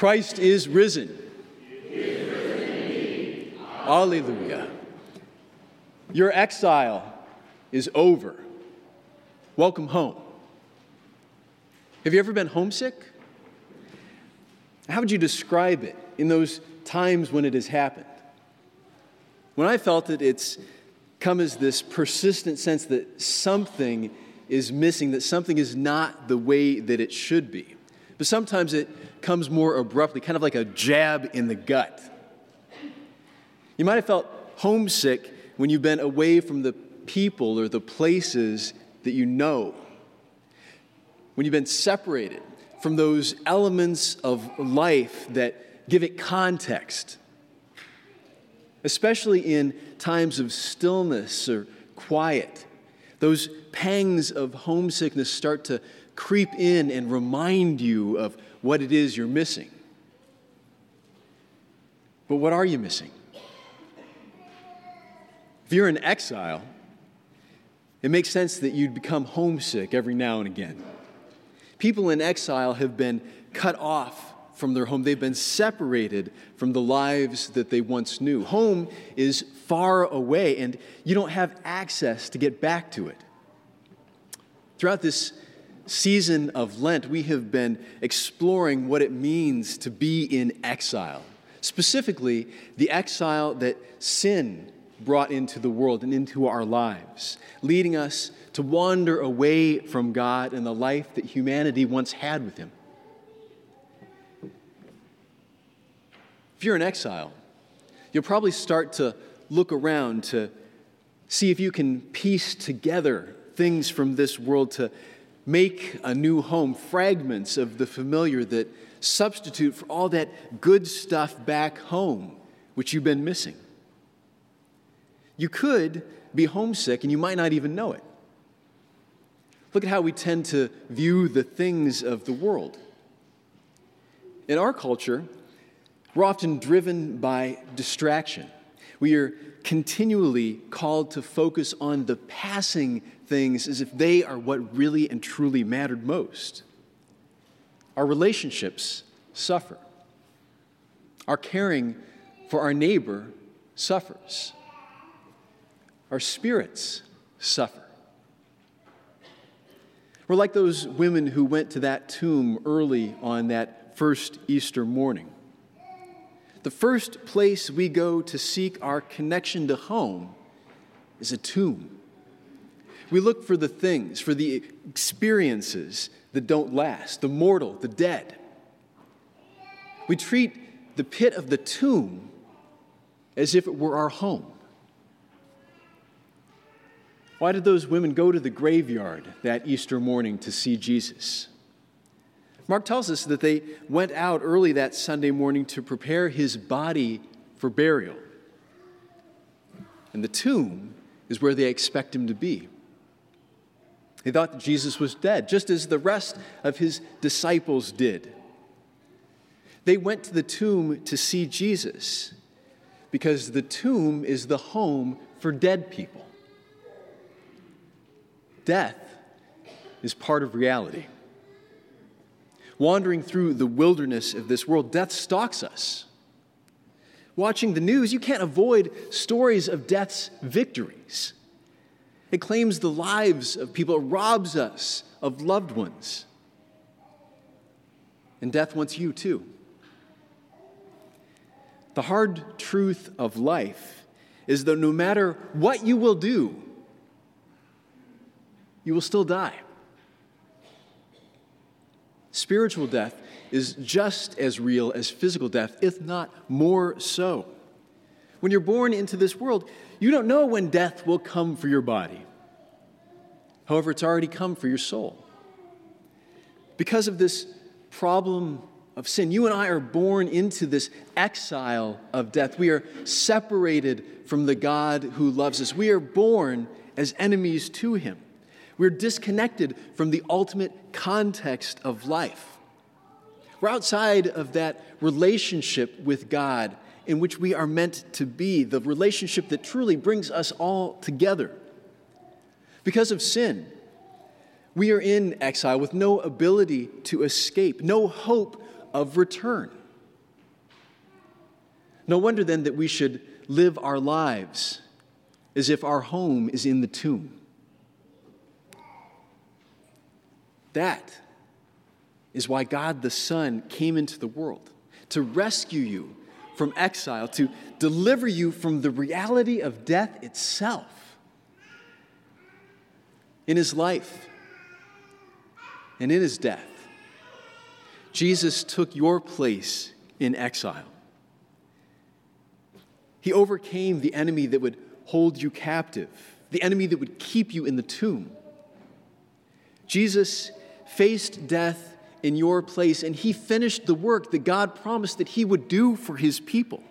Christ is risen. Alleluia. Your exile is over. Welcome home. Have you ever been homesick? How would you describe it in those times when it has happened? When I felt it, it's come as this persistent sense that something is missing, that something is not the way that it should be. But sometimes it comes more abruptly, kind of like a jab in the gut. You might have felt homesick when you've been away from the people or the places that you know when you've been separated from those elements of life that give it context, especially in times of stillness or quiet. Those pangs of homesickness start to creep in and remind you of what it is you're missing. But what are you missing? If you're in exile, it makes sense that you'd become homesick every now and again. People in exile have been cut off from their home. They've been separated from the lives that they once knew. Home is far away, and you don't have access to get back to it. Throughout this season of Lent, we have been exploring what it means to be in exile, specifically, the exile that sin brought into the world and into our lives, leading us to wander away from God and the life that humanity once had with Him. If you're in exile, you'll probably start to look around to see if you can piece together things from this world to make a new home, fragments of the familiar that substitute for all that good stuff back home, which you've been missing. You could be homesick and you might not even know it. Look at how we tend to view the things of the world. In our culture, we're often driven by distraction. We are continually called to focus on the passing things as if they are what really and truly mattered most. Our relationships suffer. Our caring for our neighbor suffers. Our spirits suffer. We're like those women who went to that tomb early on that first Easter morning. The first place we go to seek our connection to home is a tomb. We look for the things, for the experiences that don't last, the mortal, the dead. We treat the pit of the tomb as if it were our home. Why did those women go to the graveyard that Easter morning to see Jesus? Mark tells us that they went out early that Sunday morning to prepare his body for burial. And the tomb is where they expect him to be. They thought that Jesus was dead, just as the rest of his disciples did. They went to the tomb to see Jesus because the tomb is the home for dead people death is part of reality. Wandering through the wilderness of this world, death stalks us. Watching the news, you can't avoid stories of death's victories. It claims the lives of people, it robs us of loved ones. And death wants you too. The hard truth of life is that no matter what you will do, you will still die. Spiritual death is just as real as physical death, if not more so. When you're born into this world, you don't know when death will come for your body. However, it's already come for your soul. Because of this problem of sin, you and I are born into this exile of death. We are separated from the God who loves us. We are born as enemies to Him. We're disconnected from the ultimate context of life. We're outside of that relationship with God in which we are meant to be, the relationship that truly brings us all together. Because of sin, we are in exile with no ability to escape, no hope of return. No wonder then that we should live our lives as if our home is in the tomb. That is why God the Son came into the world to rescue you from exile, to deliver you from the reality of death itself. In his life and in his death, Jesus took your place in exile. He overcame the enemy that would hold you captive, the enemy that would keep you in the tomb. Jesus faced death in your place, and he finished the work that God promised that he would do for his people.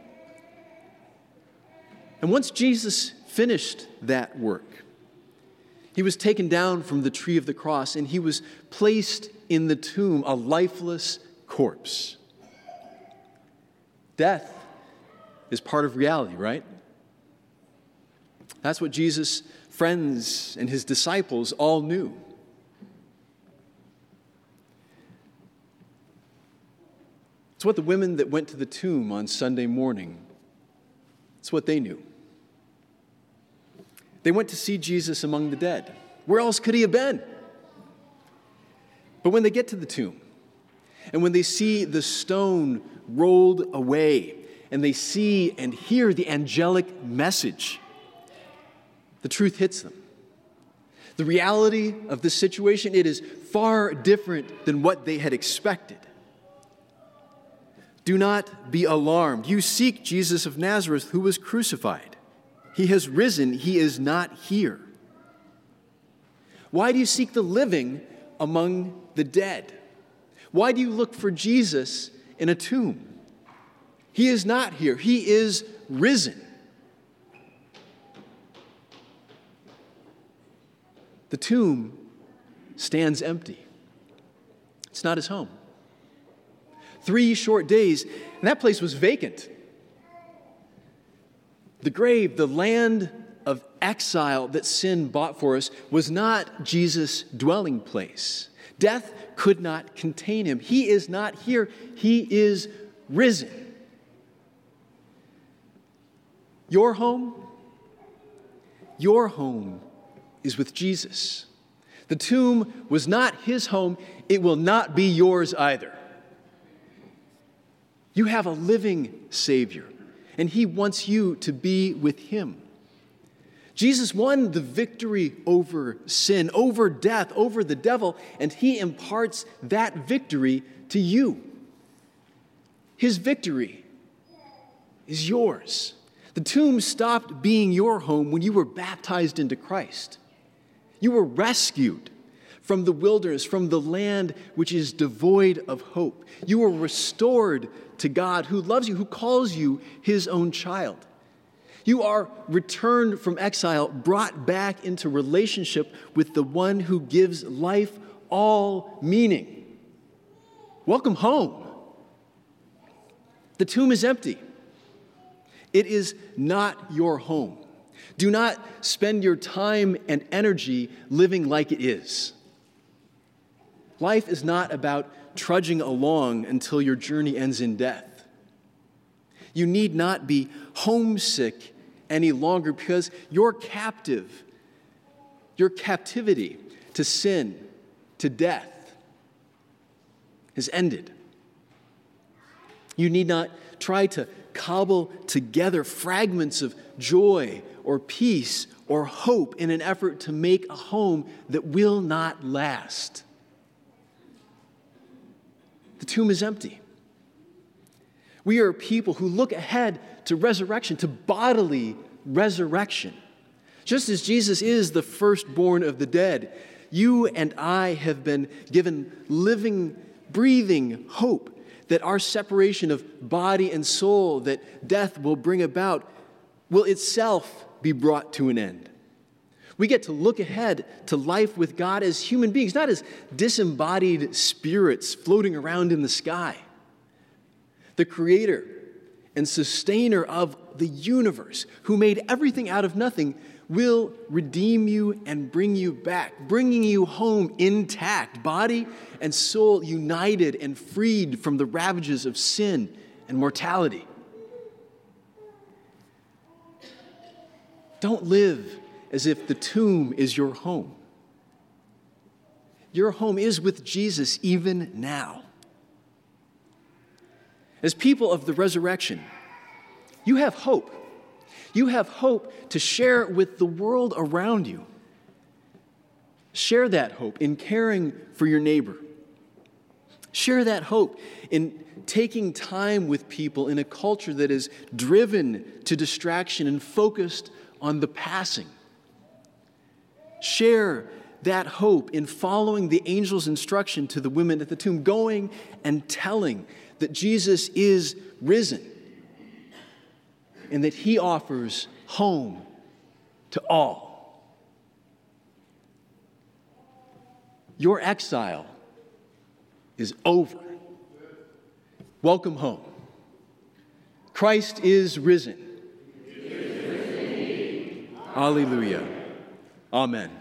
And once Jesus finished that work, he was taken down from the tree of the cross and he was placed in the tomb, a lifeless corpse. Death is part of reality, right? That's what Jesus' friends and his disciples all knew. It's what the women that went to the tomb on Sunday morning, it's what they knew. They went to see Jesus among the dead. Where else could he have been? But when they get to the tomb, and when they see the stone rolled away, and they see and hear the angelic message, the truth hits them. The reality of the situation, it is far different than what they had expected. Do not be alarmed. You seek Jesus of Nazareth who was crucified. He has risen, he is not here. Why do you seek the living among the dead? Why do you look for Jesus in a tomb? He is not here, he is risen. The tomb stands empty. It's not his home. Three short days, and that place was vacant. The grave, the land of exile that sin bought for us, was not Jesus' dwelling place. Death could not contain him. He is not here, he is risen. Your home, your home is with Jesus. The tomb was not his home, it will not be yours either. You have a living Savior, and He wants you to be with Him. Jesus won the victory over sin, over death, over the devil, and He imparts that victory to you. His victory is yours. The tomb stopped being your home when you were baptized into Christ. You were rescued from the wilderness, from the land which is devoid of hope. You are restored to God who loves you, who calls you his own child. You are returned from exile, brought back into relationship with the one who gives life all meaning. Welcome home. The tomb is empty. It is not your home. Do not spend your time and energy living like it is. Life is not about trudging along until your journey ends in death. You need not be homesick any longer because your captive, your captivity to sin, to death, has ended. You need not try to cobble together fragments of joy or peace or hope in an effort to make a home that will not last. The tomb is empty. We are people who look ahead to resurrection, to bodily resurrection. Just as Jesus is the firstborn of the dead, you and I have been given living, breathing hope that our separation of body and soul that death will bring about will itself be brought to an end. We get to look ahead to life with God as human beings, not as disembodied spirits floating around in the sky. The creator and sustainer of the universe, who made everything out of nothing, will redeem you and bring you back, bringing you home intact, body and soul united and freed from the ravages of sin and mortality. Don't live as if the tomb is your home. Your home is with Jesus even now. As people of the resurrection, you have hope. You have hope to share with the world around you. Share that hope in caring for your neighbor. Share that hope in taking time with people in a culture that is driven to distraction and focused on the passing. Share that hope in following the angel's instruction to the women at the tomb, going and telling that Jesus is risen and that he offers home to all. Your exile is over. Welcome home. Christ is risen. Is risen Alleluia. Amen.